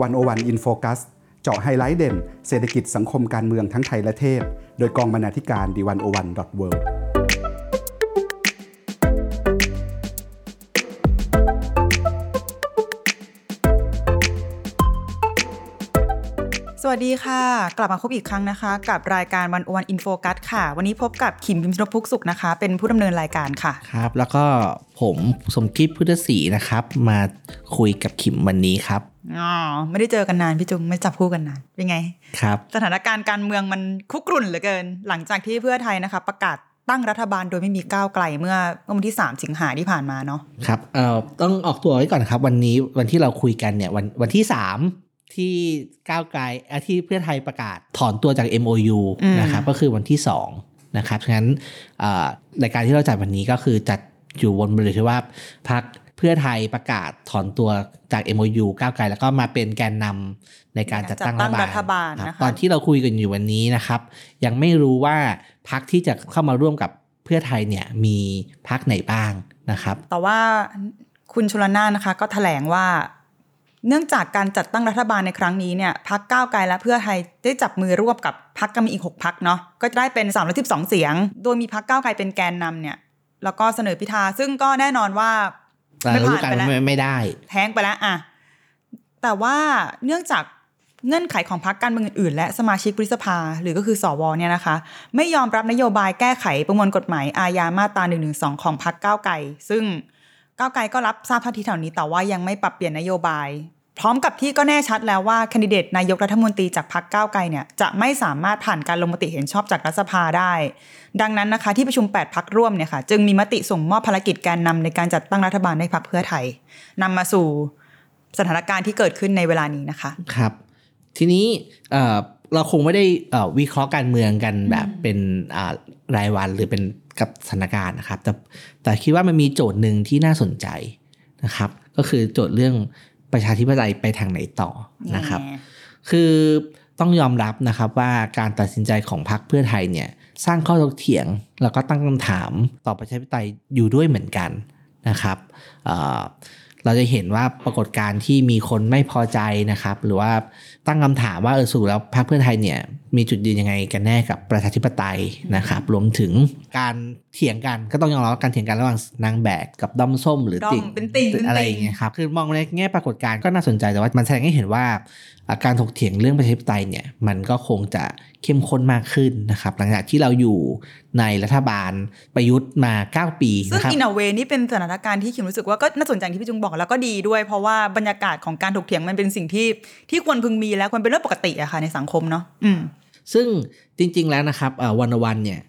One-O-One In Focus เจาะไฮไลท์เด่น เศรษฐกิจสังคมการเมืองทั้งไทยและเทศ โดยกองบรรณาธิการ The One-O-One dot wor วัสดีค่ะ กลับมาพบอีกครั้งนะคะ กับรายการ One-O-One In Focus ค่ะ วันนี้พบกับขิมพิมพ์ชนก พุกสุขนะคะ เป็นผู้ดำเนินรายการค่ะ ครับ แล้วก็ผมสมคิดพุทธศรีนะครับ มาคุยกับขิมวันนี้ครับอ๋อไม่ได้เจอกันนานพี่จุงไม่จับคู่กันนานเป็นไง ครับ สถานการณ์การเมืองมันคุกรุ่นเหลือเกิน หลังจากที่เพื่อไทยนะคะ ประกาศตั้งรัฐบาลโดยไม่มีก้าวไกลเมื่อเมื่อวันที่ 3 สิงหาที่ผ่านมาเนาะครับเอ่อต้องออกตัวไว้ก่อนครับ วันนี้วันที่เราคุยกันเนี่ยวันวันที่สาม ที่ก้าวไกลเอ่อที่เพื่อไทยประกาศถอนตัวจาก MOU อืมนะครับก็คือวันที่สองนะครับฉะนั้นเอ่อรายการที่เราจัดวันนี้ก็คือจัดอยู่บนบริบทที่ว่าพักเพื่อไทยประกาศถอนตัวจาก MOU ก้าวไกลแล้วก็มาเป็นแกนนำในการจัดตั้งจัดตั้งรัฐบาลครับนะคะตอนที่เราคุยกันอยู่วันนี้นะครับ ยังไม่รู้ว่าพักที่จะเข้ามาร่วมกับเพื่อไทยเนี่ยมีพักไหนบ้างนะครับ แต่ว่าคุณชลนานนะคะ ก็แถลงว่า เนื่องจากการจัดตั้งรัฐบาลในครั้งนี้เนี่ยพักก้าวไกลและเพื่อไทยได้จับมือร่วมกับพักก็มีอีก 6พักเนาะก็จะได้เป็น3ามสิบสองเสียง โดยมีพักก้าวไกลเป็นแกนนำเนี่ยแล้วก็เสนอพิธาซึ่งก็แน่นอนว่าแต่ไม่รู้ผ่านกันไปแล้วไม่ไม่ได้แท้งไปแล้วอะแต่ว่าเนื่องจากเงื่อนไขของพรรคการเมืองอื่นๆและสมาชิกวุฒิสภา หรือก็คือสวเนี่ยนะคะ ไม่ยอมรับนโยบายแก้ไขประมวลกฎหมายอาญามาตรา1นึของพรรคก้าวไกล ซึ่งก้าวไกลก็รับทราบท่าทีแถวนี้แต่ว่ายังไม่ปรับเปลี่ยนนโยบายพ ร้อมกับที่ก็แน่ชัดแล้วว่าแคนดิเดตนายกรัฐมนตรีจากพรรคก้าวไกลเนี่ยจะไม่สามารถผ่านการลงมติเห็นชอบจากรัฐสภาได้ ดังนั้นนะคะที่ประชุม 8 พักร่วมเนี่ยค่ะจึงมีมติส่งมอบภารกิจการนำในการจัดตั้งรัฐบาลให้พรรคเพื่อไทยนำมาสู่สถานการณ์ที่เกิดขึ้นในเวลานี้นะคะครับ ทีนี้เอ่อเราคงไม่ได้เอ่อวิเคราะห์การเมืองกันแบบเป็นอ่ารายวันหรือเป็นกับสถานการณ์นะครับ แต่แต่คิดว่ามันมีโจทย์หนึ่งที่น่าสนใจนะครับ ก็คือโจทย์เรื่อง ประชาธิปไตยไปทางไหนต่อนะครับ คือต้องยอมรับนะครับว่าการตัดสินใจของพรรคเพื่อไทยเนี่ยสร้างข้อถกเถียง แล้วก็ตั้งคำถามต่อประชาธิปไตยอยู่ด้วยเหมือนกันนะครับเอ่อเราจะเห็นว่าปรากฏการณ์ที่มีคนไม่พอใจนะครับ หรือว่าตั้งคำถามว่าเออสรุดแล้วพรรคเพื่อไทยเนี่ย มีจุดยืนยังไงกันแน่กับประชาธิปไตยนะครับ รวมถึงการเถียงกันก็ต้องยอมรับว่าการเถียงกันระหว่างนางแบกกับด้อมส้ม หรือด้อมติ่งเป็นติ่งเป็นติ่งอะไรอย่างเงี้ยครับคือมองในแง่ปรากฏการณ์ก็น่าสนใจแต่ว่ามันแสดงให้เห็นว่าอ่าการถกเถียงเรื่องประชาธิปไตยเนี่ยมันก็คงจะเข้มข้นมากขึ้นนะครับ หลังจากที่เราอยู่ในรัฐบาลประยุทธ์มา 9 ปีซึ่งนะครับอินเวนี่เป็นสถานการณ์ที่คิมรู้สึกว่าก็น่าสนใจที่พี่จุงบอกแล้วก็ดีด้วย เพราะว่าบรรยากาศของการถกเถียงมันเป็นสิ่งที่ที่ควรพึงมีและควรเป็นเรื่องปกติอะค่ะในสังคมเนาะอืม ซึ่งจริง ๆ แล้วนะครับวันวันเนี่ย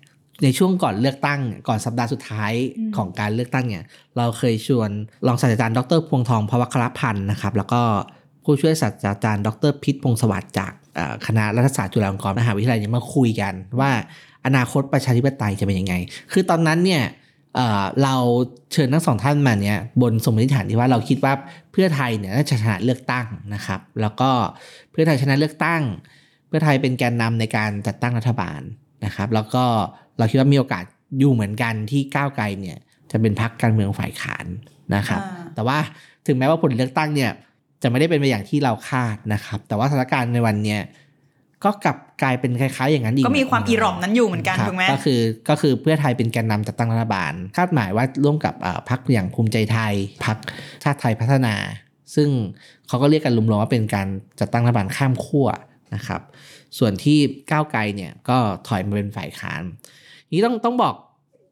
ในช่วงก่อนเลือกตั้งก่อนสัปดาห์สุดท้ายอืมของการเลือกตั้งเนี่ยเราเคยชวนรองศาสตราจารย์ดรพวงทองพวัครพันธ์นะครับ แล้วก็ผู้ช่วยศาสตราจารย์ดรพิษพงศ์สวัสดิ์จากเอ่อคณะรัฐศาสตร์จุฬาลงกรณ์มหาวิทยาลัยเนี่ยมาคุยกันว่าอนาคตประชาธิปไตยจะเป็นยังไง คือตอนนั้นเนี่ยเอ่อเราเชิญทั้งสองท่านมาเนี่ยบนสมมติฐานที่ว่าเราคิดว่าเพื่อไทยเนี่ยน่าจะชนะเลือกตั้งนะครับ แล้วก็เพื่อไทยชนะเลือกตั้งเพื่อไทยเป็นแกนนำในการจัดตั้งรัฐบาลนะครับ แล้วก็เราคิดว่ามีโอกาสอยู่เหมือนกันที่ก้าวไกลเนี่ยจะเป็นพรรคการเมืองฝ่ายขานนะครับอ่าแต่ว่าถึงแม้ว่าผลเลือกตั้งเนี่ยจะไม่ได้เป็นไปอย่างที่เราคาดนะครับ แต่ว่าสถานการณ์ในวันเนี้ยก็กลับกลายเป็นคล้ายๆ อย่างนั้นอีก ก็มีความอีหรอมนั้นอยู่เหมือนกันครับถูกไหมก็คือก็คือเพื่อไทยเป็นแกนนำจัดตั้งรัฐบาล คาดหมายว่าร่วมกับเอ่อพรรคอย่างภูมิใจไทยพรรคชาติไทยพัฒนา ซึ่งเขาก็เรียกกันรวมๆว่าเป็นการจัดตั้งรัฐบาลข้ามขั้ว นะครับ ส่วนที่ก้าวไกลเนี่ยก็ถอยมาเป็นฝ่ายค้านนี้ต้องต้องบอก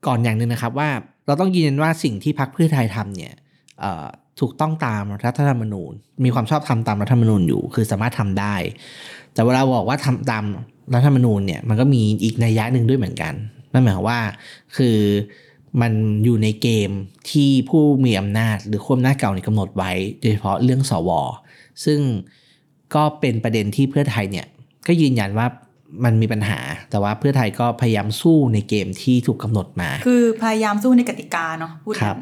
ก่อนอย่างหนึ่งนะครับว่าเราต้องยืนยันว่าสิ่งที่พรรคเพื่อไทยทำเนี่ยถูกต้องตามรัฐธรรมนูญ มีความชอบธรรมตามรัฐธรรมนูญอยู่ คือสามารถทำได้ แต่เวลาบอกว่าทำตามรัฐธรรมนูญเนี่ยมันก็มีอีกนัยยะหนึ่งด้วยเหมือนกันนั่นหมายความว่าคือมันอยู่ในเกมที่ผู้มีอำนาจ หรือขั้วอำนาจเก่านี่กำหนดไว้ โดยเฉพาะเรื่องสว ซึ่ง ก็เป็นประเด็นที่เพื่อไทยเนี่ยก็ยืนยันว่ามันมีปัญหา แต่ว่าเพื่อไทยก็พยายามสู้ในเกมที่ถูกกำหนดมา คือพยายามสู้ในกติกาเนาะพูดครับ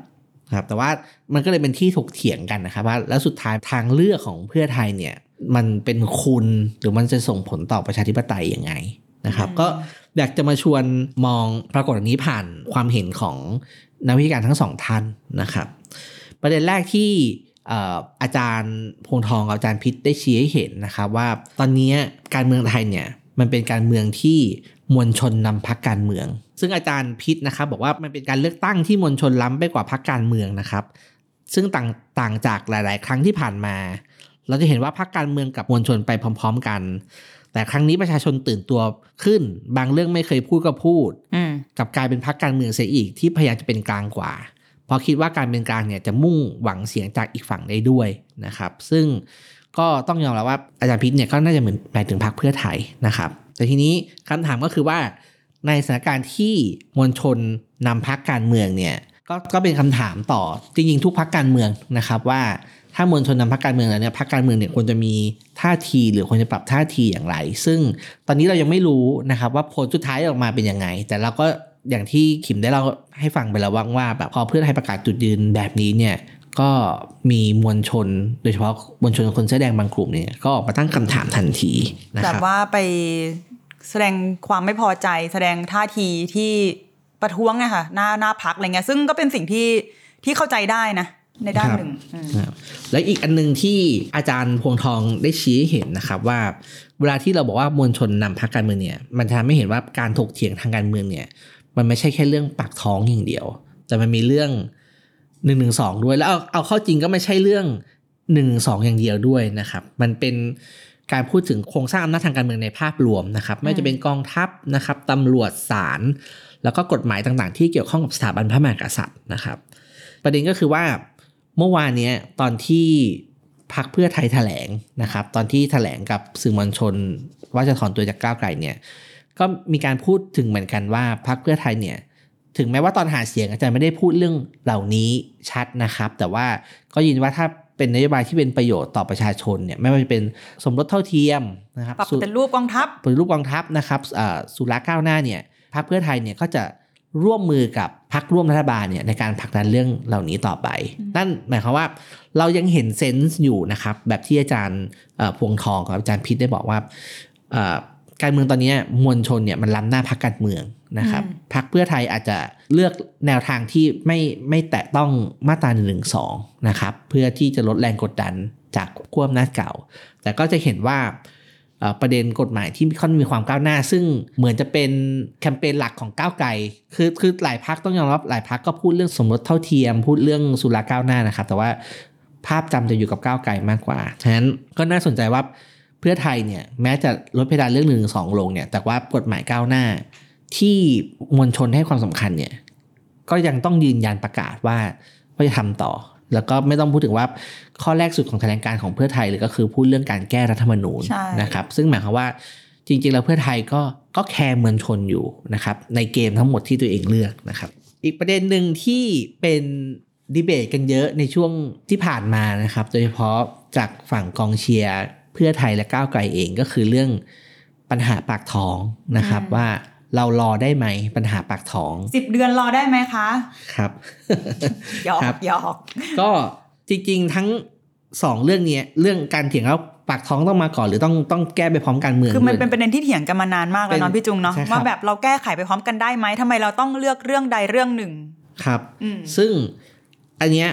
ครับ แต่ว่ามันก็เลยเป็นที่ถกเถียงกันนะครับว่าแล้วสุดท้ายทางเลือกของเพื่อไทยเนี่ยมันเป็นคุณหรือมันจะส่งผลต่อประชาธิปไตยยังไงนะครับ ก็อยากจะมาชวนมองปรากฏการณ์นี้ผ่านความเห็นของนักวิชาการทั้งสองท่านนะครับ ประเด็นแรกที่เอ่ออาจารย์พงษ์ทองกับอาจารย์พิษได้ชี้ให้เห็นนะครับว่าตอนนี้การเมืองไทยเนี่ยมันเป็นการเมืองที่มวลชนนำพักการเมือง ซึ่งอาจารย์พิษนะครับบอกว่ามันเป็นการเลือกตั้งที่มวลชนล้ำไปกว่าพักการเมืองนะครับ ซึ่งต่างต่างจากหลาย ๆ ครั้งที่ผ่านมา เราจะเห็นว่าพักการเมืองกับมวลชนไปพร้อม ๆ กัน แต่ครั้งนี้ประชาชนตื่นตัวขึ้น บางเรื่องไม่เคยพูดก็พูดอืมกลับกลายเป็นพักการเมืองเสียอีกที่พยายามจะเป็นกลางกว่าเพ ราะคิดว่าการเป็นกลางเนี่ยจะมุ่งหวังเสียงจากอีกฝั่งได้ด้วยนะครับ ซึ่งก็ต้องยอมรับว่าอาจารย์พิษเนี่ยก็น่าจะเหมือนหมายถึงพรรคเพื่อไทยนะครับ แต่ทีนี้คำถามก็คือว่า ในสถานการณ์ที่มวลชนนำพักการเมืองเนี่ยก็ก็เป็นคำถามต่อจริงๆทุกพักการเมืองนะครับ ว่าถ้ามวลชนนำพักการเมืองแล้วเนี่ยพักการเมืองเนี่ยควรจะมีท่าทีหรือควรจะปรับท่าทีอย่างไร ซึ่งตอนนี้เรายังไม่รู้นะครับว่าผลสุดท้ายออกมาเป็นยังไง แต่เราก็ อย่างที่ขิมได้เล่าให้ฟังไปแล้วว่าว่าแบบพอเพื่อไทยประกาศจุดยืนแบบนี้เนี่ยก็มีมวลชน โดยเฉพาะมวลชนคนเสื้อแดงบางกลุ่มเนี่ยก็ออกมาตั้งคำถามทันทีนะคแบรับบว่าไปแสดงความไม่พอใจ แสดงท่าทีที่ประท้วงอะค่ะหน้าหน้าพักอะไรเงี้ยซึ่งก็เป็นสิ่งที่ที่เข้าใจได้นะในด้านครับหนึ่งอืมนะครับและอีกอันหนึงที่อาจารย์พวงทองได้ชี้ให้เห็นนะครับว่า เวลาที่เราบอกว่ามวลชนนำพรรคการเมืองเนี่ย มันทำให้เห็นว่าการถกเถียงทางการเมืองเนี่ย มันไม่ใช่แค่เรื่องปากท้องอย่างเดียว แต่มันมีเรื่องหนึ่งหนึ่งสองด้วยแล้วเอาเอาเข้าจริงก็ไม่ใช่เรื่องหนึ่งสองอย่างเดียวด้วยนะครับ มันเป็นการพูดถึงโครงสร้างอำนาจทางการเมืองในภาพรวมนะครับ ไม่ว่าจะเป็นกองทัพนะครับตำรวจศาลแล้วก็กฎหมายต่างๆ ที่เกี่ยวข้องกับสถาบันพระมหากษัตริย์นะครับ ประเด็นก็คือว่าเมื่อวานเนี้ยตอนที่พักเพื่อไทยแถลงนะครับ ตอนที่แถลงกับสื่อมวลชน ว่าจะถอนตัวจากก้าวไกลเนี่ย ก็มีการพูดถึงเหมือนกันว่าพักเพื่อไทยเนี่ยถึงแม้ว่าตอนหาเสียงอาจารย์ไม่ได้พูดเรื่องเหล่านี้ชัดนะครับ แต่ว่าก็ยินว่าถ้าเป็นนโยบายที่เป็นประโยชน์ต่อประชาชนเนี่ยไม่ว่าจะเป็นสมรสเท่าเทียมนะครับปรับสุเป็นรูปกองทัพปฏิรูปกองทัพนะครับอ่าสุราก้าวหน้าเนี่ยพรรคเพื่อไทยเนี่ยก็จะร่วมมือกับพรรคร่วมรัฐบาลเนี่ยในการผลักดันเรื่องเหล่านี้ต่อไป นั่นหมายความว่าเรายังเห็นเซนส์อยู่นะครับ แบบที่อาจารย์เอ่อพวงทองกับอาจารย์พิษได้บอกว่าเอ่อ การเมืองตอนนี้มวลชนเนี่ยมันล้ำหน้าพรรคการเมืองนะครับอืมพรรคเพื่อไทยอาจจะเลือกแนวทางที่ไม่ไม่แตะต้องมาตรา1นึนะครับเพื่อที่จะลดแรงกดดันจากขั้วอำนาจเก่า แต่ก็จะเห็นว่าเอ่อประเด็นกฎหมายที่ค่อนมีความก้าวหน้า ซึ่งเหมือนจะเป็นแคมเปญหลักของก้าวไกลคือคือหลายพักต้องยอมรับหลายพักก็พูดเรื่องสมรสเท่าเทียม พูดเรื่องสุราก้าวหน้านะครับ แต่ว่าภาพจำจะอยู่กับก้าวไกลมากกว่า ฉะนั้นก็น่าสนใจว่า เพื่อไทยเนี่ยแม้จะลดเพดานเรื่องหนึ่งสองลงเนี่ยแต่ว่ากฎหมายก้าวหน้า ที่มวลชนให้ความสำคัญเนี่ยก็ยังต้องยืนยันประกาศว่าว่าจะทำต่อ แล้วก็ไม่ต้องพูดถึงว่าข้อแรกสุดของแถลงการของเพื่อไทยเลยก็คือพูดเรื่องการแก้รัฐธรรมนูญใช่นะครับ ซึ่งหมายความว่าจริงๆ แล้วเพื่อไทยก็ก็แคร์มวลชนอยู่นะครับในเกมทั้งหมดที่ตัวเองเลือกนะครับ อีกประเด็นหนึ่งที่เป็นดีเบตกันเยอะในช่วงที่ผ่านมานะครับ โดยเฉพาะจากฝั่งกองเชียร์ เพื่อไทยและก้าวไกลเองก็คือเรื่องปัญหาปากท้องนะครับอืมว่าเรารอได้ไหมปัญหาปากท้องสิบเดือนรอได้ไหมคะ ครับหยอกครับหยอกก็จริงๆทั้งสองเรื่องเนี้ยเรื่องการเถียงแล้วปากท้องต้องมาก่อนหรือต้องต้องแก้ไปพร้อมการเมืองคือมันด้วยเป็นประเด็นที่เถียงกันมานานมากแล้วเป็นเนาะพี่จุงเนาะใช่ครับว่าแบบเราแก้ไขไปพร้อมกันได้ไหมทำไมเราต้องเลือกเรื่องใดเรื่องหนึ่งครับอืมซึ่งอันเนี้ย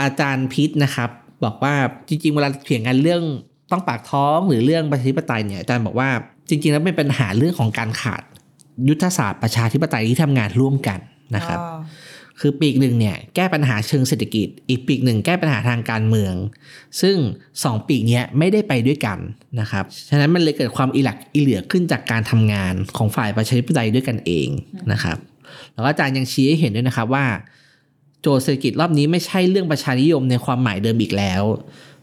อาจารย์พิษนะครับ บอกว่าจริง ๆ เวลาเถียงกันเรื่อง ต้องปากท้องหรือเรื่องประชาธิปไตยเนี่ยอาจารย์บอกว่าจริงๆแล้วเป็นปัญหาเรื่องของการขาดยุทธศาสตร์ประชาธิปไตยที่ทำงานร่วมกันนะครับอ๋อคือปีกหนึ่งเนี่ยแก้ปัญหาเชิงเศรษฐกิจ อีกปีกหนึ่งแก้ปัญหาทางการเมือง ซึ่งสองปีกเนี้ยไม่ได้ไปด้วยกันนะครับ ฉะนั้นมันเลยเกิดความอิหลักอิเหลือขึ้นจากการทำงานของฝ่ายประชาธิปไตยด้วยกันเองนะครับ แล้วก็อาจารย์ยังชี้ให้เห็นด้วยนะครับว่า โจทย์เศรษฐกิจรอบนี้ไม่ใช่เรื่องประชานิยมในความหมายเดิมอีกแล้ว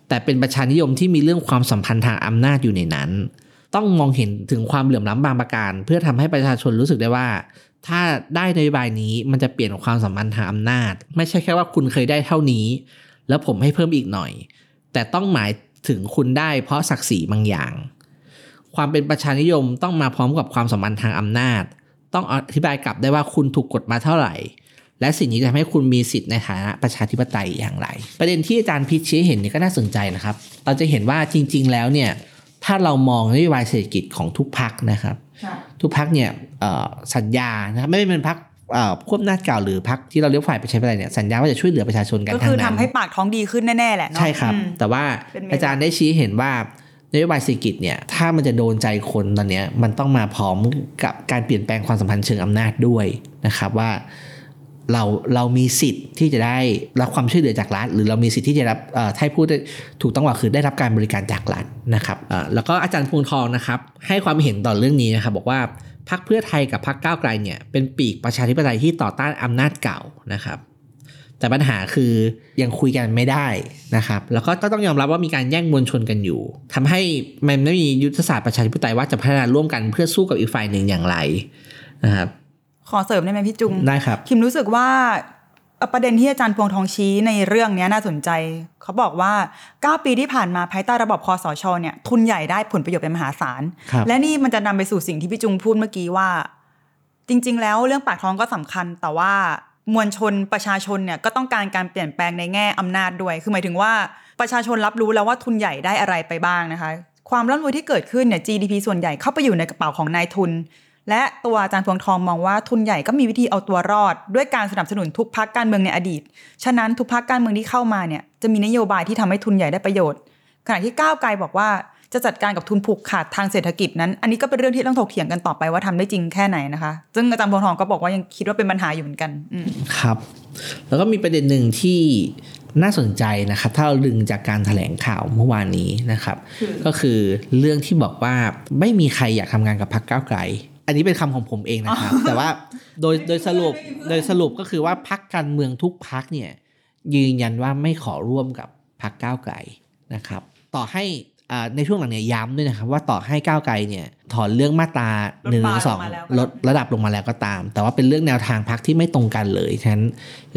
แต่เป็นประชานิยมที่มีเรื่องความสัมพันธ์ทางอำนาจอยู่ในนั้น ต้องมองเห็นถึงความเหลื่อมล้ำบางประการ เพื่อทำให้ประชาชนรู้สึกได้ว่า ถ้าได้นโยบายนี้มันจะเปลี่ยนความสัมพันธ์ทางอำนาจ ไม่ใช่แค่ว่าคุณเคยได้เท่านี้ แล้วผมให้เพิ่มอีกหน่อย แต่ต้องหมายถึงคุณได้เพราะศักดิ์ศรีบางอย่าง ความเป็นประชานิยมต้องมาพร้อมกับความสัมพันธ์ทางอำนาจ ต้องอธิบายกลับได้ว่าคุณถูกกดมาเท่าไหร่ และสิ่งนี้จะทำให้คุณมีสิทธิ์ในฐานะประชาธิปไตยอย่างไร ประเด็นที่อาจารย์พิชชี้ให้เห็นเนี่ยก็น่าสนใจนะครับ เราจะเห็นว่าจริง ๆ แล้วเนี่ยถ้าเรามองนโยบายเศรษฐกิจของทุกพักนะครับ ทุกพักเนี่ยเอ่อสัญญานะครับไม่ว่าเป็นพักอ่าพวกอำนาจเก่าหรือพรรคที่เราเรียกฝ่ายประชาธิปไตยเนี่ยสัญญาว่าจะช่วยเหลือประชาชนกันก็ทั้คืงอนั้ทำนให้ปากท้องดีขึ้นแน่ๆแหละเนาะใช่ครับอืมแต่ว่าเป็นเมตตาอาจารย์ได้ชี้เห็นว่านโยบายเศรษฐกิจเนี่ยถ้ามันจะโดนใจคนตอนเนี้ยมันต้องมาพร้อมกับการเปลี่ยนแปลงความสัมพันธ์เชิงอำนาจด้วยนะครับว่า เราเรามีสิทธิ์ที่จะได้รับความช่วยเหลือจากรัฐ หรือเรามีสิทธิ์ที่จะรับถ้าให้พูดถูกต้องว่าคือได้รับการบริการจากรัฐนะครับแล้วก็อาจารย์พวงทองนะครับ ให้ความเห็นต่อเรื่องนี้นะครับบอกว่าพรรคเพื่อไทยกับพรรคก้าวไกลเนี่ยเป็นปีกประชาธิปไตยที่ต่อต้านอำนาจเก่านะครับ แต่ปัญหาคือยังคุยกันไม่ได้นะครับ แล้วก็ต้องยอมรับว่ามีการแย่งมวลชนกันอยู่ทำให้มันไม่มียุทธศาสตร์ประชาธิปไตยว่าจะพัฒนาร่วมกันเพื่อสู้กับอีกฝ่ายหนึ่งอย่างไรนะครับ ขอเสริมได้ไหมพี่จุงได้ครับ คิมรู้สึกว่าเอ่อประเด็นที่อาจารย์พวงทองชี้ในเรื่องเนี้ยน่าสนใจ เขาบอกว่า 9 ปีที่ผ่านมาภายใต้ระบบคอสชเนี่ยทุนใหญ่ได้ผลประโยชน์เป็นมหาศาลครับและนี่มันจะนำไปสู่สิ่งที่พี่จุงพูดเมื่อกี้ว่า จริง ๆ แล้วเรื่องปากท้องก็สำคัญ แต่ว่ามวลชนประชาชนเนี่ยก็ต้องการการเปลี่ยนแปลงในแง่อำนาจด้วย คือหมายถึงว่าประชาชนรับรู้แล้วว่าทุนใหญ่ได้อะไรไปบ้างนะคะ ความร่ำรวยที่เกิดขึ้นเนี่ย GDP ส่วนใหญ่เข้าไปอยู่ในกระเป๋าของนายทุน และตัวอาจารย์พวงทองมองว่าทุนใหญ่ก็มีวิธีเอาตัวรอด ด้วยการสนับสนุนทุกพักการเมืองในอดีต ฉะนั้นทุกพักการเมืองที่เข้ามาเนี่ยจะมีนโยบายที่ทำให้ทุนใหญ่ได้ประโยชน์ ขณะที่ก้าวไกลบอกว่าจะจัดการกับทุนผูกขาดทางเศรษฐกิจนั้น อันนี้ก็เป็นเรื่องที่ต้องถกเถียงกันต่อไปว่าทำได้จริงแค่ไหนนะคะ ซึ่งอาจารย์พวงทองก็บอกว่ายังคิดว่าเป็นปัญหาอยู่เหมือนกันอืมครับ แล้วก็มีประเด็นหนึ่งที่น่าสนใจนะครับ ถ้าเราดึงจากการแถลงข่าวเมื่อวานนี้นะครับ ก็คือเรื่องที่บอกว่าไม่มีใครอยากทำงานกับพรรคก้าวไกล อันนี้เป็นคำของผมเองนะครับ แต่ว่าโดยโดยสรุปโดยสรุปก็คือว่าพรรคการเมืองทุกพรรคเนี่ยยืนยันว่าไม่ขอร่วมกับพรรคก้าวไกลนะครับ ต่อให้อ่าในช่วงหลังเนี่ยย้ำด้วยนะครับว่าต่อให้ก้าวไกลเนี่ยถอนเรื่องมาตราลดหนึ่งบาร์สองลงมาแล้วลดระดับลงมาแล้วก็ตาม แต่ว่าเป็นเรื่องแนวทางพักที่ไม่ตรงกันเลยฉะนั้น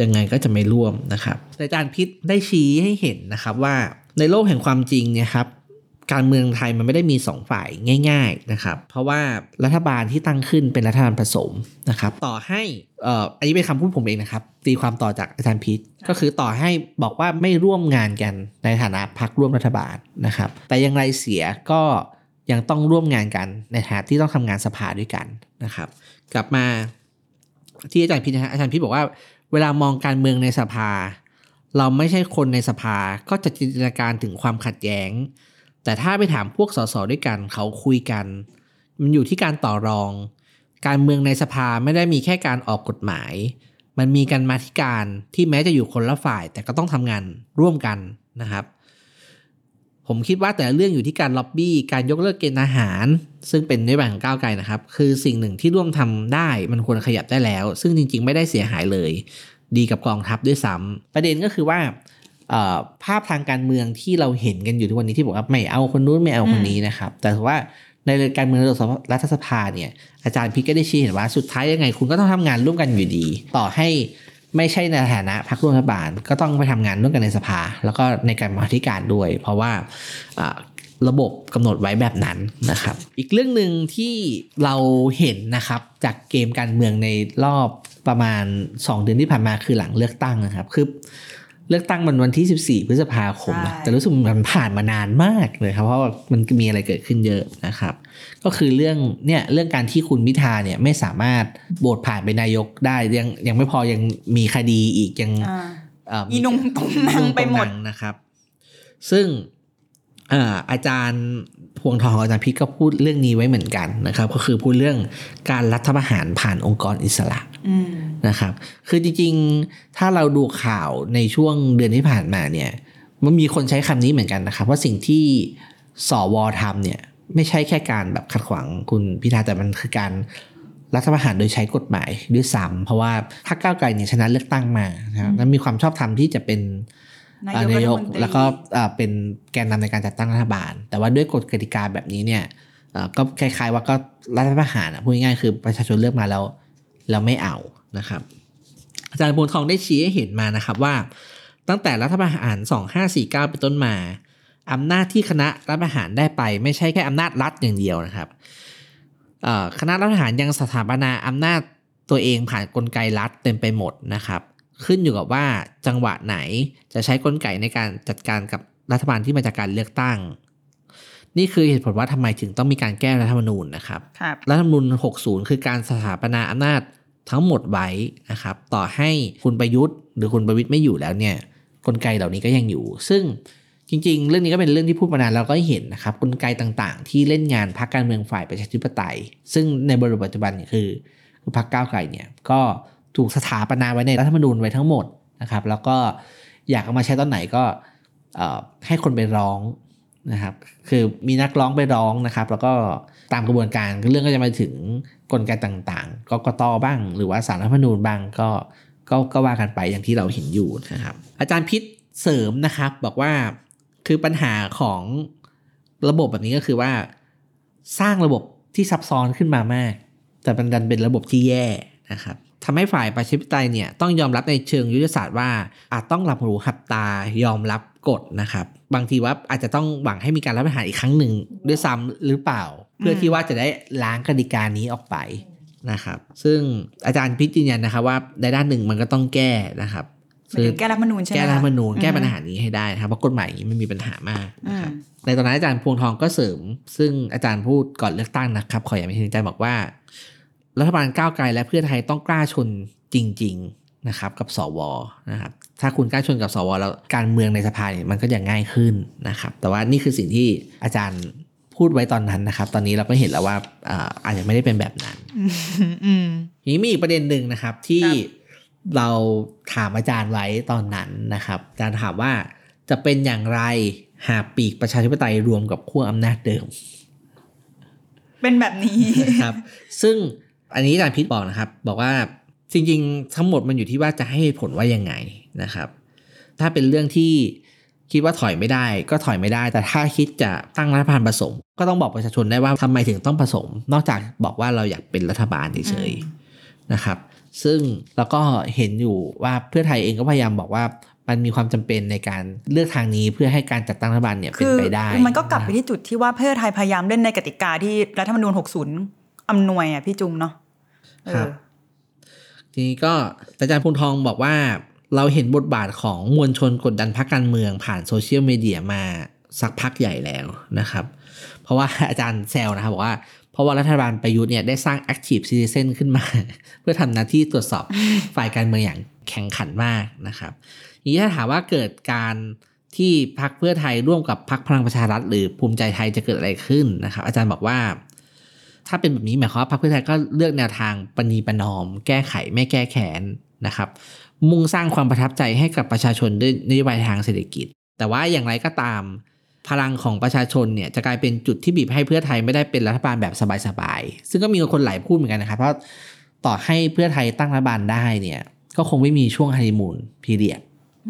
ยังไงก็จะไม่ร่วมนะครับแต่อาจารย์พิษได้ชี้ให้เห็นนะครับว่าในโลกแห่งความจริงเนี่ยครับ การเมืองไทยมันไม่ได้มีสองฝ่ายง่าย ๆนะครับ เพราะว่ารัฐบาลที่ตั้งขึ้นเป็นรัฐบาลผสมนะครับ ต่อให้เอ่ออันนี้เป็นคำพูดผมเองนะครับ ตีความต่อจากอาจารย์พิษก็คือต่อให้บอกว่าไม่ร่วมงานกันในฐานะพรรคร่วมรัฐบาลนะครับ แต่อยังไรเสียก็ยังต้องร่วมงานกันในฐานะที่ต้องทำงานสภาด้วยกันนะครับ กลับมาที่อาจารย์พิษนะฮะอาจารย์พิษบอกว่าเวลามองการเมืองในสภา เราไม่ใช่คนในสภาก็จะจินตนาการถึงความขัดแย้ง แต่ถ้าไปถามพวกสสด้วยกันเขาคุยกัน มันอยู่ที่การต่อรอง การเมืองในสภาไม่ได้มีแค่การออกกฎหมาย มันมีการมาธิการที่แม้จะอยู่คนละฝ่าย แต่ก็ต้องทำงานร่วมกันนะครับ ผมคิดว่าแต่ละเรื่องอยู่ที่การล็อบบี้การยกเลิกเกณฑ์ทหาร ซึ่งเป็นนโยบายของก้าวไกลนะครับ คือสิ่งหนึ่งที่ร่วมทำได้มันควรขยับได้แล้ว ซึ่งจริง ๆ ไม่ได้เสียหายเลย ดีกับกองทัพด้วยซ้ำประเด็นก็คือว่า ภาพทางการเมืองที่เราเห็นกันอยู่ทุกวันนี้ที่บอกว่าไม่เอาคนนู้นไม่เอาคนนี้นะครับ แต่ว่าในการเมืองระดับรัฐสภาเนี่ยอาจารย์พิกก็ได้ชี้เห็นว่าสุดท้ายยังไง คุณก็ต้องทำงานร่วมกันอยู่ดี ต่อให้ไม่ใช่ในฐานะพรรคร่วมรัฐบาลก็ต้องไปทำงานร่วมกันในสภา แล้วก็ในการมาธิการด้วย เพราะว่าระบบกำหนดไว้แบบนั้นนะครับ อีกเรื่องหนึ่งที่เราเห็นนะครับจากเกมการเมืองในรอบประมาณ 2 เดือนที่ผ่านมาคือหลังเลือกตั้งนะครับคือ เลือกตั้งมันวันที่ 14 พฤษภาคมนะใช่แต่รู้สึกมันผ่านมานานมากเลยครับ เพราะว่ามันมีอะไรเกิดขึ้นเยอะนะครับ ก็คือเรื่องเนี่ยเรื่องการที่คุณพิธาเนี่ยไม่สามารถโหวตผ่านเป็นนายกได้ยังยังไม่พอยังมีคดีอีกยังอ่าเอ่อมีอีนุงตุงนังไปหมดตรงนั้นนะครับ ซึ่งเอ่ออาจารย์พวงทองอาจารย์พิษก็พูดเรื่องนี้ไว้เหมือนกันนะครับ ก็คือพูดเรื่องการรัฐประหารผ่านองค์กรอิสระอืมนะครับ คือจริงๆถ้าเราดูข่าวในช่วงเดือนที่ผ่านมาเนี่ยมันมีคนใช้คำนี้เหมือนกันนะครับ ว่าสิ่งที่สวทำเนี่ย ไม่ใช่แค่การแบบขัดขวางคุณพิธาแต่มันคือการรัฐประหารโดยใช้กฎหมายด้วยซ้ำเพราะว่าพรรคก้าวไกลเนี่ยชนะเลือกตั้งมานะครับและมีความชอบธรรมที่จะเป็น นายอ่ากนายกรัฐมนตรีแล้วก็อ่าเป็นแกนนำในการจัดตั้งรัฐบาล แต่ว่าด้วยกฎกติกาแบบนี้เนี่ยอ่าก็คล้ายๆว่าก็รัฐประหารอะพูดง่ายๆคือประชาชนเลือกมาแล้วแล้วไม่เอานะครับ อาจารย์พวงทองได้ชี้ให้เห็นมานะครับว่า ตั้งแต่รัฐประหาร 2549 เป็นต้นมาอำนาจที่คณะรัฐประหารได้ไป ไม่ใช่แค่อำนาจรัฐอย่างเดียวนะครับเอ่อคณะรัฐประหารยังสถาปนาอำนาจตัวเองผ่านกลไกรัฐเต็มไปหมดนะครับ ขึ้นอยู่กับว่าจังหวะไหนจะใช้กลไกในการจัดการกับรัฐบาลที่มาจากการเลือกตั้ง นี่คือเหตุผลว่าทำไมถึงต้องมีการแก้รัฐธรรมนูญนะครับครับรัฐธรรมนูญ 60 คือการสถาปนาอำนาจทั้งหมดไว้นะครับ ต่อให้คุณประยุทธ์ หรือคุณประวิตยไม่อยู่แล้วเนี่ย กลไกเหล่านี้ก็ยังอยู่ ซึ่งจริง ๆ เรื่องนี้ก็เป็นเรื่องที่พูดมานานเราก็เห็นนะครับ กลไกต่างๆ ที่เล่นงานพรรคการเมืองฝ่ายประชาธิปไตย ซึ่งในบริบทปัจจุบันเนี่ยคือคือพรรคก้าวไกลเนี่ยก็ ถูกสถาปนาไว้ในรัฐธรรมนูญไว้ทั้งหมดนะครับ แล้วก็อยากเอามาใช้ตอนไหนก็ให้คนไปร้องนะครับ คือมีนักร้องไปร้องนะครับ แล้วก็ตามกระบวนการเรื่องก็จะมาถึงกลไกต่างๆกกตบ้าง หรือว่าสารรัฐธรรมนูญบ้างก็ก็ก็ว่ากันไปอย่างที่เราเห็นอยู่นะครับ อาจารย์พิษเสริมนะครับบอกว่าคือปัญหาของระบบแบบนี้ก็คือว่า สร้างระบบที่ซับซ้อนขึ้นมามาก แต่มันดันเป็นระบบที่แย่นะครับ ทำให้ฝ่ายประชาธิปไตยเนี่ยต้องยอมรับในเชิงยุทธศาสตร์ว่าอาจต้องหลับหูหับตายอมรับกฎนะครับ บางทีว่าอาจจะต้องหวังให้มีการรับประหารอีกครั้งหนึ่งด้วยซ้ำหรือเปล่า เพื่อที่ว่าจะได้ล้างกติกานี้ออกไปนะครับ ซึ่งอาจารย์พิจยืนยันนะครับว่าในด้านหนึ่งมันก็ต้องแก้นะครับหมายถึงแก้รัฐธรรมนูญใช่ไหมแก้รัฐธรรมนูญคะแก้ปัญหานี้ให้ได้นะครับเพราะกฎหมายนี้มันมีปัญหามากอืนะครับมในตอนนั้นอาจารย์พวงทองก็เสริม ซึ่งอาจารย์พูดก่อนเลือกตั้งนะครับ ขออย่าไปทิ้งใจบอกว่า รัฐบาลก้าวไกลและเพื่อไทยต้องกล้าชนจริง ๆนะครับ กับสวนะครับ ถ้าคุณกล้าชนกับสวแล้วการเมืองในสภาเนี่ยมันก็จะง่ายขึ้นนะครับ แต่ว่านี่คือสิ่งที่อาจารย์พูดไว้ตอนนั้นนะครับ ตอนนี้เราก็เห็นแล้วว่าอ่าอาจจะไม่ได้เป็นแบบนั้นอืมทีนี้มีอีกประเด็นหนึ่งนะครับ ที่ครับเราถามอาจารย์ไว้ตอนนั้นนะครับอาจารย์ถามว่าจะเป็นอย่างไรหากปีกประชาธิปไตยรวมกับขั้วอำนาจเดิม เป็นแบบนี้นะครับ ซึ่ง อันนี้อาจารย์พิษบอกนะครับ บอกว่าจริงๆทั้งหมดมันอยู่ที่ว่าจะให้เหตุผลว่ายังไงนะครับ ถ้าเป็นเรื่องที่คิดว่าถอยไม่ได้ก็ถอยไม่ได้ แต่ถ้าคิดจะตั้งรัฐบาลผสม ก็ต้องบอกประชาชนได้ว่าทำไมถึงต้องผสม นอกจากบอกว่าเราอยากเป็นรัฐบาลเฉยๆนะครับ ซึ่งเราก็เห็นอยู่ว่าเพื่อไทยเองก็พยายามบอกว่ามันมีความจำเป็นในการเลือกทางนี้เพื่อให้การจัดตั้งรัฐบาลเนี่ยเป็นคือไปได้ มันก็กลับไปที่จุดที่ว่าเพื่อไทยพยายามเล่นในกติกาที่รัฐธรรมนูญ 60 อำนวยอะพี่จุงเนาะเออครับทีนี้ก็อาจารย์พูนทองบอกว่า เราเห็นบทบาทของมวลชนกดดันพรรคการเมืองผ่านโซเชียลมีเดียมาสักพักใหญ่แล้วนะครับ เพราะว่าอาจารย์แซวนะครับบอกว่าเพราะว่ารัฐบาลประยุทธ์เนี่ยได้สร้าง Active Citizen ขึ้นมา เพื่อทำหน้าที่ตรวจสอบฝ่ายการเมืองอย่างแข่งขันมากนะครับทีนี้ถ้าถามว่าเกิดการที่พรรคเพื่อไทยร่วมกับพรรคพลังประชารัฐหรือภูมิใจไทยจะเกิดอะไรขึ้นนะครับ อาจารย์บอกว่า ถ้าเป็นแบบนี้หมายความว่าพรรคเพื่อไทยก็เลือกแนวทางปณีประนอม แก้ไขไม่แก้แค้นนะครับ มุ่งสร้างความประทับใจให้กับประชาชนด้วยนโยบายทางเศรษฐกิจ แต่ว่าอย่างไรก็ตาม พลังของประชาชนเนี่ยจะกลายเป็นจุดที่บีบให้เพื่อไทยไม่ได้เป็นรัฐบาลแบบสบายๆซึ่งก็มีคนหลายพูดเหมือนกันนะครับเพราะต่อให้เพื่อไทยตั้งรัฐบาลได้เนี่ยก็คงไม่มีช่วงฮันนีมูนพีเรียด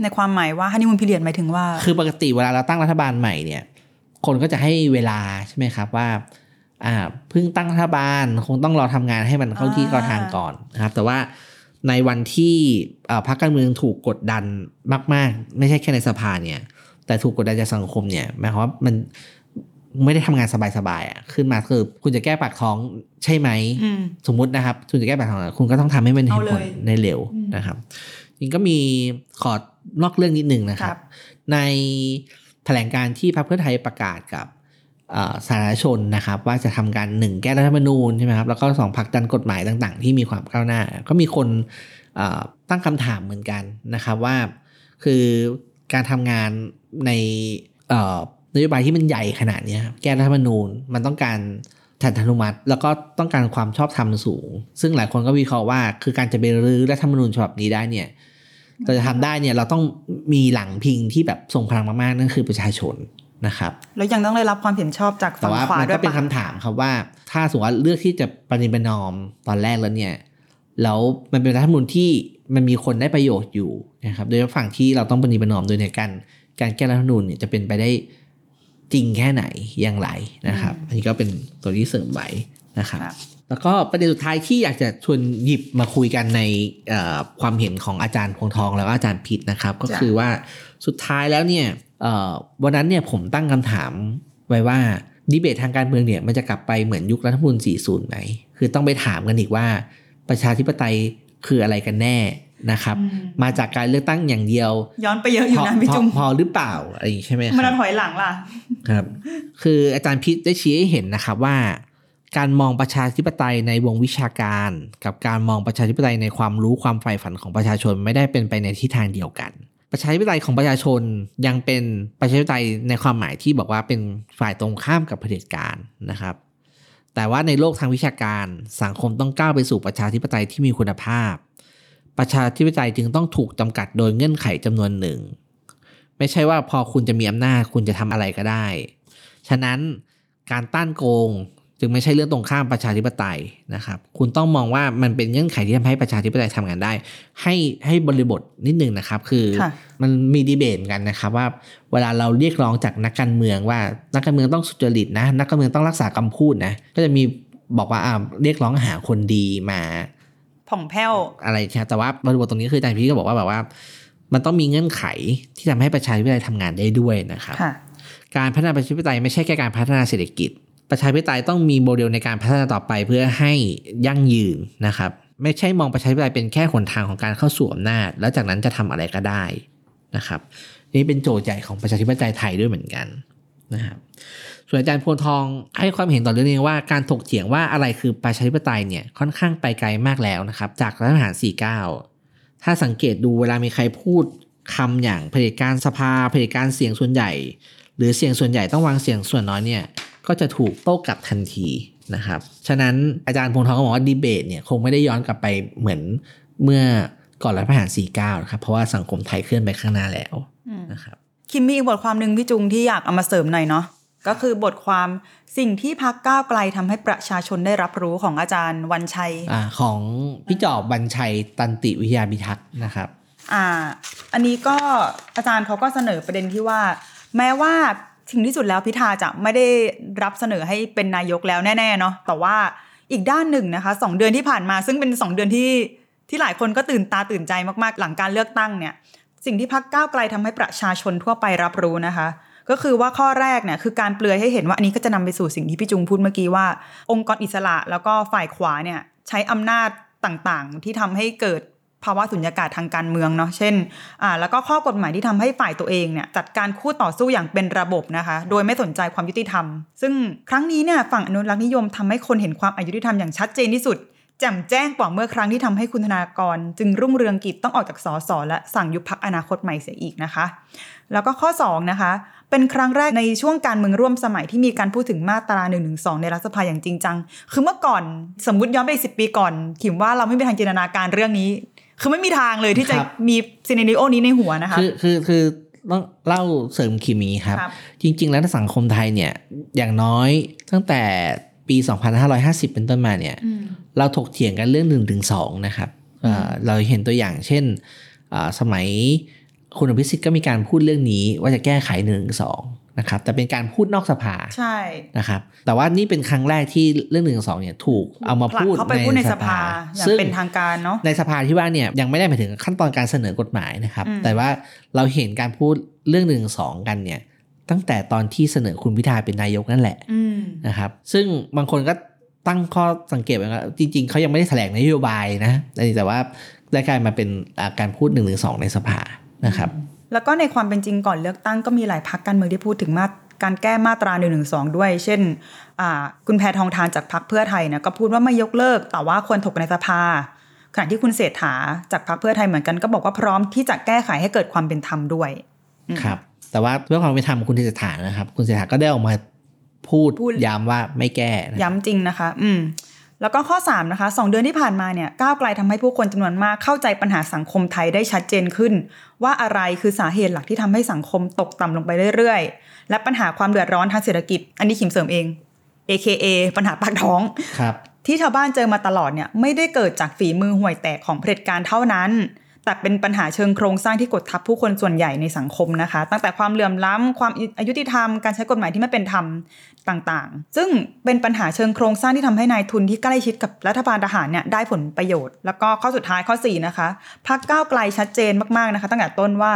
ในความหมายว่าฮันนีมูนพิเรียดหมายถึงว่า คือปกติเวลาเราตั้งรัฐบาลใหม่เนี่ย คนก็จะให้เวลาใช่ไหมครับว่า อ่าเพิ่งตั้งรัฐบาลคงต้องรอทำงานให้มันเข้าที่อ่าเข้าทางก่อนนะครับ แต่ว่าในวันที่เอ่อพรรคการเมืองถูกกดดันมาก ๆ ไม่ใช่แค่ในสภาเนี่ย แต่ถูกกดดันจากสังคมเนี่ยหมายความว่ามันไม่ได้ทำงานสบายๆอะขึ้นมาคือคุณจะแก้ปากท้องใช่ไหมอืมสมมุตินะครับ คุณจะแก้ปัญหาคุณก็ต้องทำให้มันเห็นผลเอาเลยในเร็วอืมนะครับจริงก็มีขอนอกเรื่องนิดนึงนะครัครับบในแถลงการณ์ที่พรรคเพื่อไทยประกาศกับเอ่อ สาธารณชนนะครับ ว่าจะทำการหนึ่งแก้รัฐธรรมนูญใช่ไหมครับแล้วก็สองผลักดันกฎหมายต่าง ๆ ที่มีความก้าวหน้า ก็มีคนตั้งคำถามเหมือนกันนะครับว่าคือการทำงานในนโยบายที่มันใหญ่ขนาดนี้แก้รัฐธรรมนูญมันต้องการฉันทนุมัติ แล้วก็ต้องการความชอบธรรมสูง ซึ่งหลายคนก็วิเคราะห์ว่า คือการจะไปรื้อรัฐธรรมนูญฉบับนี้ได้เนี่ยเราจะทำได้เนี่ยเราต้องมีหลังพิงที่แบบทรงพลังมากๆนั่นคือประชาชน นะครับแล้วยังต้องได้รับความเห็นชอบจากแต่ฝั่งว่าขวามันด้วก็ยเป็นปะคำถามครับว่า ถ้าสมมติว่าเลือกที่จะปฏิบัตินอมตอนแรกแล้วเนี่ยแล้วมันเป็นรัฐธรรมนูญที่มันมีคนได้ประโยชน์อยู่นะครับโดยเฉพาะฝั่งที่เราต้องปฏิบัตินอมโดยในการการแก้รัฐธรรมนูญเนี่ยจะเป็นไปได้จริงแค่ไหนอย่างไรนะครับ อันนี้ก็เป็นตัวที่เสริมไว้นะครับครับแล้วก็ประเด็นสุดท้ายที่อยากจะชวนหยิบมาคุยกันในเอ่อความเห็นของอาจารย์พวงทองแล้วก็อาจารย์พิษนะครับ ก็คือว่าสุดท้ายแล้วเนี่ยเอ่อ วันนั้นเนี่ยผมตั้งคำถามไว้ว่าดีเบตทางการเมืองเนี่ยมันจะกลับไปเหมือนยุครัฐธรรมนูญ40 ไหม คือต้องไปถามกันอีกว่า ประชาธิปไตยคืออะไรกันแน่นะครับอืมมาจากการเลือกตั้งอย่างเดียว ย้อนไปเยอะอยู่นะพี่พอจุงพอหรือเปล่าอะไรอย่างนี้ใช่ไหมคมันรับถอยหลังล่ะครับ คืออาจารย์พิษได้ชี้ให้เห็นนะครับว่า การมองประชาธิปไตยในวงวิชาการ กับการมองประชาธิปไตยในความรู้ความใฝ่ฝันของประชาชนไม่ได้เป็นไปในทิศทางเดียวกัน ประชาธิปไตยของประชาชนยังเป็นประชาธิปไตยในความหมายที่บอกว่าเป็นฝ่ายตรงข้ามกับเผด็จการนะครับ แต่ว่าในโลกทางวิชาการสังคมต้องก้าวไปสู่ประชาธิปไตยที่มีคุณภาพ ประชาธิปไตยจึงต้องถูกจำกัดโดยเงื่อนไขจำนวนหนึ่ง ไม่ใช่ว่าพอคุณจะมีอำนาจคุณจะทำอะไรก็ได้ ฉะนั้นการต้านโกง จึงไม่ใช่เรื่องตรงข้ามประชาธิปไตยนะครับ คุณต้องมองว่ามันเป็นเงื่อนไขที่ทำให้ประชาธิปไตยทำงานได้ ให้ให้บริบทนิดนึงนะครับ คือค่ะมันมีดีเบตกันนะครับว่าเวลาเราเรียกร้องจากนักการเมืองว่านักการเมืองต้องสุจริตนะ นักการเมืองต้องรักษาคำพูดนะ ก็จะมีบอกว่าอ่าเรียกร้องหาคนดีมาผ่องแผ้วอะไรใช่แต่ว่าบริบทตรงนี้คืออาจารย์พี่ก็บอกว่าแบบว่า มันต้องมีเงื่อนไขที่ทำให้ประชาธิปไตยทำงานได้ด้วยนะครับค่ะการพัฒนาประชาธิปไตยไม่ใช่แค่การพัฒนาเศรษฐกิจ ประชาธิปไตยต้องมีโมเดลในการพัฒนาต่อไปเพื่อให้ยั่งยืนนะครับ ไม่ใช่มองประชาธิปไตยเป็นแค่หนทางของการเข้าสู่อำนาจ แล้วจากนั้นจะทำอะไรก็ได้นะครับ นี่เป็นโจทย์ใหญ่ของประชาธิปไตยไทยด้วยเหมือนกันนะครับส่วนอาจารย์พธิ์ทองให้ความเห็นต่อเรื่องนี้ว่าการถกเถียงว่าอะไรคือประชาธิปไตยเนี่ยค่อนข้างไปไกลมากแล้วนะครับ จากรัฐประหาร 49 ถ้าสังเกตดูเวลามีใครพูดคำอย่างเผด็จการสภาเผด็จการเสียงส่วนใหญ่ หรือเสียงส่วนใหญ่ต้องวางเสียงส่วนน้อยเนี่ย ก็จะถูกโต้กลับทันทีนะครับ ฉะนั้นอาจารย์พงษ์ทองก็บอกว่าดีเบตเนี่ยคงไม่ได้ย้อนกลับไปเหมือนเมื่อก่อนรัฐประหาร 49 นะครับ เพราะว่าสังคมไทยเคลื่อนไปข้างหน้าแล้วนะครับ คิมมีอีกบทความหนึ่งพี่จุงที่อยากเอามาเสริมหน่อยเนาะ ก็คือบทความสิ่งที่พักก้าวไกลทำให้ประชาชนได้รับรู้ของอาจารย์วันชัยอาของพี่จอบบัญชัยตันติวิทยาพิทักษ์นะครับ อ่า อันนี้ก็อาจารย์เขาก็เสนอประเด็นที่ว่า แม้ว่า ถึงที่สุดแล้วพิธาจะไม่ได้รับเสนอให้เป็นนายกแล้วแน่ๆเนาะแต่ว่าอีกด้านหนึ่งนะคะสองเดือนที่ผ่านมา ซึ่งเป็นสองเดือนที่ที่หลายคนก็ตื่นตาตื่นใจมากๆ หลังการเลือกตั้งเนี่ย สิ่งที่พักก้าวไกลทำให้ประชาชนทั่วไปรับรู้นะคะ ก็คือว่าข้อแรกเนี่ยคือการเปลือยให้เห็นว่าอันนี้ก็จะนำไปสู่สิ่งที่พี่จุงพูดเมื่อกี้ว่า องค์กรอิสระแล้วก็ฝ่ายขวาเนี่ยใช้อำนาจต่างๆ ที่ทำให้เกิด ภาวะสุญญากาศทางการเมืองเนาะเช่นอ่าแล้วก็ข้อกฎหมายที่ทำให้ฝ่ายตัวเองเนี่ยจัดการคู่ต่อสู้อย่างเป็นระบบนะคะ โดยไม่สนใจความยุติธรรม ซึ่งครั้งนี้เนี่ยฝั่งอนุรักษ์นิยมทำให้คนเห็นความอายุติธรรมอย่างชัดเจนที่สุดแจ่มแจ้งกว่าเมื่อครั้งที่ทำให้คุณธนากร จึงรุ่งเรืองกิจต้องออกจากสสและสั่งยุบพักอนาคตใหม่เสียอีกนะคะ แล้วก็ข้อ 2 นะคะ เป็นครั้งแรกในช่วงการเมืองร่วมสมัยที่มีการพูดถึงมาตรา1นึในรัฐสภาอย่างจริงจัง คือเมื่อก่อนสมมติย้อนไปสิปีก่อน ขิมว่าเราไม่มีทางจินตนาการเรื่องนี้ คือไม่มีทางเลยที่จะครับมีซีเนริโอนี้ในหัวนะคะ คือคือคือต้องเล่าเสริมคิมอย่างนี้ครับครับ จริง ๆ แล้วในสังคมไทยเนี่ยอย่างน้อยตั้งแต่ปี 2550 เป็นต้นมาเนี่ย เราถกเถียงกันเรื่อง1นถึงสนะครับเอ่อเราเห็นตัวอย่างเช่นอ่าสมัยคุณอภิสิทธิ์ก็มีการพูดเรื่องนี้ว่าจะแก้ไข1นึสอง นะครับแต่เป็นการพูดนอกสภาใช่นะครับแต่ว่านี่เป็นครั้งแรกที่เรื่อง1นึสองเนี่ยถูกเอามาผลักพูดเข้าไปพูดในสภาอย่างซึ่งเป็นทางการเนาะในสภาที่ว่าเนี่ยยังไม่ได้หมายถึงขั้นตอนการเสนอกฎหมายนะครับอืมแต่ว่าเราเห็นการพูดเรื่องหนึ่งสองกันเนี่ยตั้งแต่ตอนที่เสนอคุณพิธาเป็นนายกนั่นแหละอืมนะครับซึ่งบางคนก็ตั้งข้อสังเกตไว้ว่าจริง ๆเขายังไม่ได้แถลงนโยบายนะแต่ว่าได้กลายมาเป็นอ่าการพูดหนึ่งหรือสองในสภานะครับ แล้วก็ในความเป็นจริงก่อนเลือกตั้งก็มีหลายพักการเมืองที่พูดถึงมาตรการแก้มาตรา1นึด้วย เช่นอ่าคุณแพทองทานจากพักเพื่อไทยนะก็พูดว่าไม่ยกเลิก แต่ว่าควรถกในสภา ขณะที่คุณเศรษฐาจากพักเพื่อไทยเหมือนกันก็บอกว่าพร้อมที่จะแก้ไขให้เกิดความเป็นธรรมด้วยครับแต่ว่าเพื่อความเป็นธรรมคุณเศรษฐานะครับ คุณเศรษฐาก็ได้ออกมาพูดพูดย้ำว่าไม่แก้นะย้ำจริงนะคะ อืม แล้วก็ข้อ3นะคะ2เดือนที่ผ่านมาเนี่ยก้าวไกลทำให้ผู้คนจำนวนมากเข้าใจปัญหาสังคมไทยได้ชัดเจนขึ้น ว่าอะไรคือสาเหตุหลักที่ทำให้สังคมตกต่ำลงไปเรื่อยๆ และปัญหาความเดือดร้อนทางเศรษฐกิจ อันนี้ขิมเสริมเอง AKA ปัญหาปากท้องครับที่ชาวบ้านเจอมาตลอดเนี่ยไม่ได้เกิดจากฝีมือห่วยแตกของเผด็จการเท่านั้น แต่เป็นปัญหาเชิงโครงสร้างที่กดทับผู้คนส่วนใหญ่ในสังคมนะคะ ตั้งแต่ความเหลื่อมล้ำความอายุติธรรม การใช้กฎหมายที่ไม่เป็นธรรมต่างๆ ซึ่งเป็นปัญหาเชิงโครงสร้างที่ทำให้นายทุนที่ใกล้ชิดกับรัฐบาลทหารเนี่ยได้ผลประโยชน์ แล้วก็ข้อสุดท้ายข้อ4นะคะพักก้าวไกลชัดเจนมากๆนะคะ ตั้งแต่ต้นว่า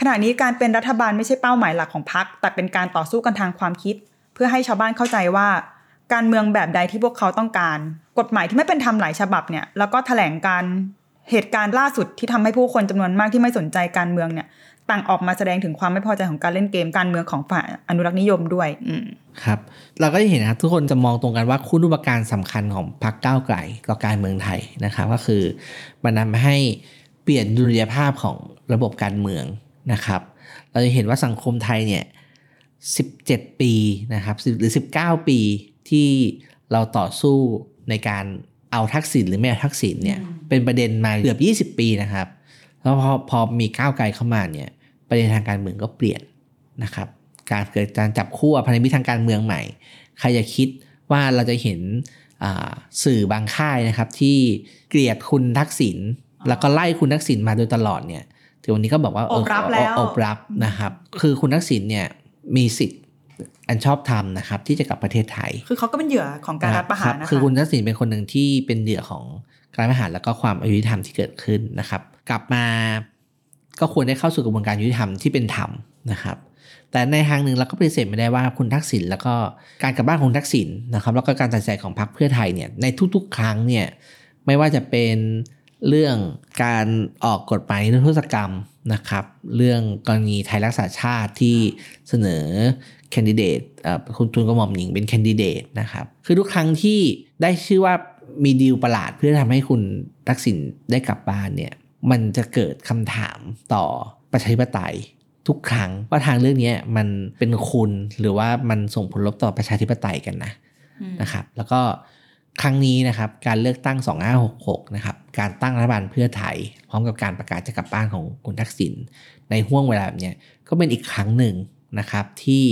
ขณะนี้การเป็นรัฐบาลไม่ใช่เป้าหมายหลักของพักแต่เป็นการต่อสู้กันทางความคิด เพื่อให้ชาวบ้านเข้าใจว่าการเมืองแบบใดที่พวกเขาต้องการ กฎหมายที่ไม่เป็นธรรมหลายฉบับเนี่ยแล้วก็แถลงการ เหตุการณ์ล่าสุดที่ทำให้ผู้คนจำนวนมากที่ไม่สนใจการเมืองเนี่ย ต่างออกมาแสดงถึงความไม่พอใจของการเล่นเกมการเมืองของฝ่ายอนุรักษ์นิยมด้วย อืครับ เราก็จะเห็นนะครับทุกคนจะมองตรงกันว่าคุณอุปการสำคัญของพรรคก้าวไกลต่อการเมืองไทยนะครับ ก็คือมันทำให้เปลี่ยนดุลยภาพของระบบการเมืองนะครับ เราจะเห็นว่าสังคมไทยเนี่ย17 ปีนะครับหรือ 19 ปีที่เราต่อสู้ในการ เอาทักษิณหรือไม่เอาทักษิณเนี่ยเป็นประเด็นมาเกือบ 20 ปีนะครับ แล้วพอพอมีก้าวไกลเข้ามาเนี่ยประเด็นทางการเมืองก็เปลี่ยนนะครับ การเกิดการจับคู่พันธมิตรทางการเมืองใหม่ ใครจะคิดว่าเราจะเห็นอ่าสื่อบางค่ายนะครับที่เกลียดคุณทักษิณแล้วก็ไล่คุณทักษิณมาโดยตลอดเนี่ยถึงวันนี้ก็บอกว่าเอบรับแล้วอบรับนะครับ คือคุณทักษิณเนี่ยมีสิทธิ์ อันชอบธรรมนะครับ ที่จะกลับประเทศไทย คือเขาก็เป็นเหยื่อของการรัฐประหารคนะคะคือคุณทักษิณเป็นคนหนึ่งที่เป็นเหยื่อของการรัฐประหารแล้วก็ความอายุติธรรมที่เกิดขึ้นนะครับ กลับมาก็ควรได้เข้าสู่กระบวนการยุติธรรมที่เป็นธรรมนะครับ แต่ในทางหนึ่งเราก็ปฏิเสธไม่ได้ว่าคุณทักษิณแล้วก็การกลับบ้านของคุณทักษิณนะครับ แล้วก็การตัดสินใจของพรรคเพื่อไทยเนี่ยในทุก ๆ ครั้งเนี่ยไม่ว่าจะเป็นเรื่องการออกกฎหมายนิรโทษกรรมนะครับ เรื่องกรณีไทยรักษาชาติที่เสนอ แคนดิเดตคุณทุนกระหม่อมหญิงเป็นแคนดิเดตนะครับ คือทุกครั้งที่ได้ชื่อว่ามีดีลประหลาดเพื่อทำให้คุณทักษิณได้กลับบ้านเนี่ย มันจะเกิดคำถามต่อประชาธิปไตยทุกครั้งว่าทางเรื่องนี้มันเป็นคุณหรือว่ามันส่งผลลบต่อประชาธิปไตยกันนะนะครับ แล้วก็ครั้งนี้นะครับการเลือกตั้ง 2566 นะครับการตั้งรัฐบาลเพื่อไทย พร้อมกับการประกาศจะกลับบ้านของคุณทักษิณในห่วงเวลาแบบเนี้ยก็เป็นอีกครั้งหนึ่ง นะครับที่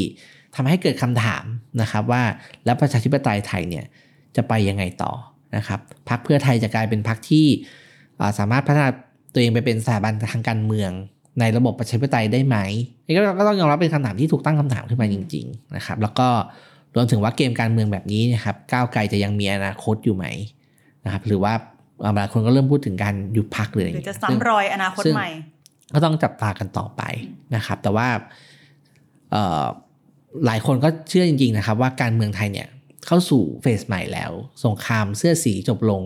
ทำให้เกิดคำถามนะครับว่าแล้วประชาธิปไตยไทยเนี่ยจะไปยังไงต่อนะครับพรรคเพื่อไทยจะกลายเป็นพรรคที่อ่าสามารถพัฒนาตัวเองไปเป็นสถาบันทางการเมืองในระบบประชาธิปไตยได้ไหมนี่ก็ก็ต้องยอมรับเป็นคำถามที่ถูกตั้งคำถามขึ้นมาจริงๆนะครับแล้วก็รวมถึงว่าเกมการเมืองแบบนี้นะครับก้าวไกลจะยังมีอนาคตอยู่ไหมนะครับหรือว่าบางคนก็เริ่มพูดถึงการยุบพักเลยหรือจะซึ่งซ้ำรอยอนาคตซึ่งใหม่ ก็ต้องจับตากันต่อไปนะครับ แต่ว่าเอ่อ หลายคนก็เชื่อจริงๆนะครับว่าการเมืองไทยเนี่ยเข้าสู่เฟสใหม่แล้ว สงครามเสื้อสีจบลง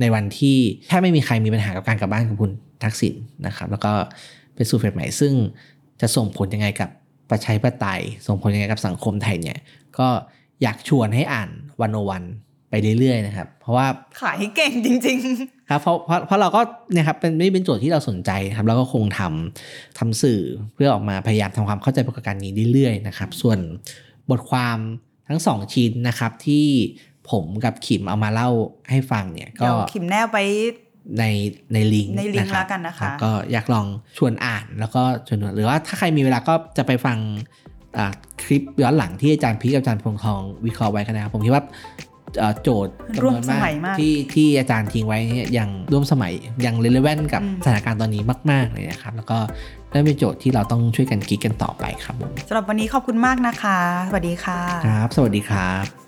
ในวันที่แทบไม่มีใครมีปัญหากับการกลับบ้านของคุณทักษิณนะครับแล้วก็ไปสู่เฟสใหม่ซึ่งจะส่งผลยังไงกับประชาธิปไตย ส่งผลยังไงกับสังคมไทยเนี่ยก็อยากชวนให้อ่านวันโอวัน ไปเรื่อยๆนะครับ เพราะว่าขายให้เก่งจริงครับเพราะเพราะเพราะเราก็เนี่ยครับเป็นไม่เป็นโจทย์ที่เราสนใจครับแล้วก็คงทำทำสื่อเพื่อออกมาพยายามทำความเข้าใจปรากฏการณ์นี้เรื่อยๆนะครับ ส่วนบทความทั้งสองชิ้นนะครับที่ผมกับขิมเอามาเล่าให้ฟังเนี่ยๆก็เดี๋ยวขิมแนบไปในในลิงก์ในลิงก์ะครับแล้วกันนะคะรับก็อยากลองชวนอ่านแล้วก็ชวนหรือว่าถ้าใครมีเวลาก็จะไปฟังอ่าคลิปย้อนหลังที่อาจารย์พีคกับอาจารย์พงษ์ทองวิเคราะห์ไว้กันนะครับผมคิดว่าเอ่อ โจทย์จำนวนร่วมสมัยมากที่ที่อาจารย์ทิ้งไว้เนี่ยยังร่วมสมัยยังเรเลเวนกับอืมสถานการณ์ตอนนี้มาก ๆ เลยนะครับ แล้วก็ได้เป็นโจทย์ที่เราต้องช่วยกันคิดกันต่อไปครับผมสำหรับวันนี้ขอบคุณมากนะคะ สวัสดีค่ะครับ สวัสดีครับ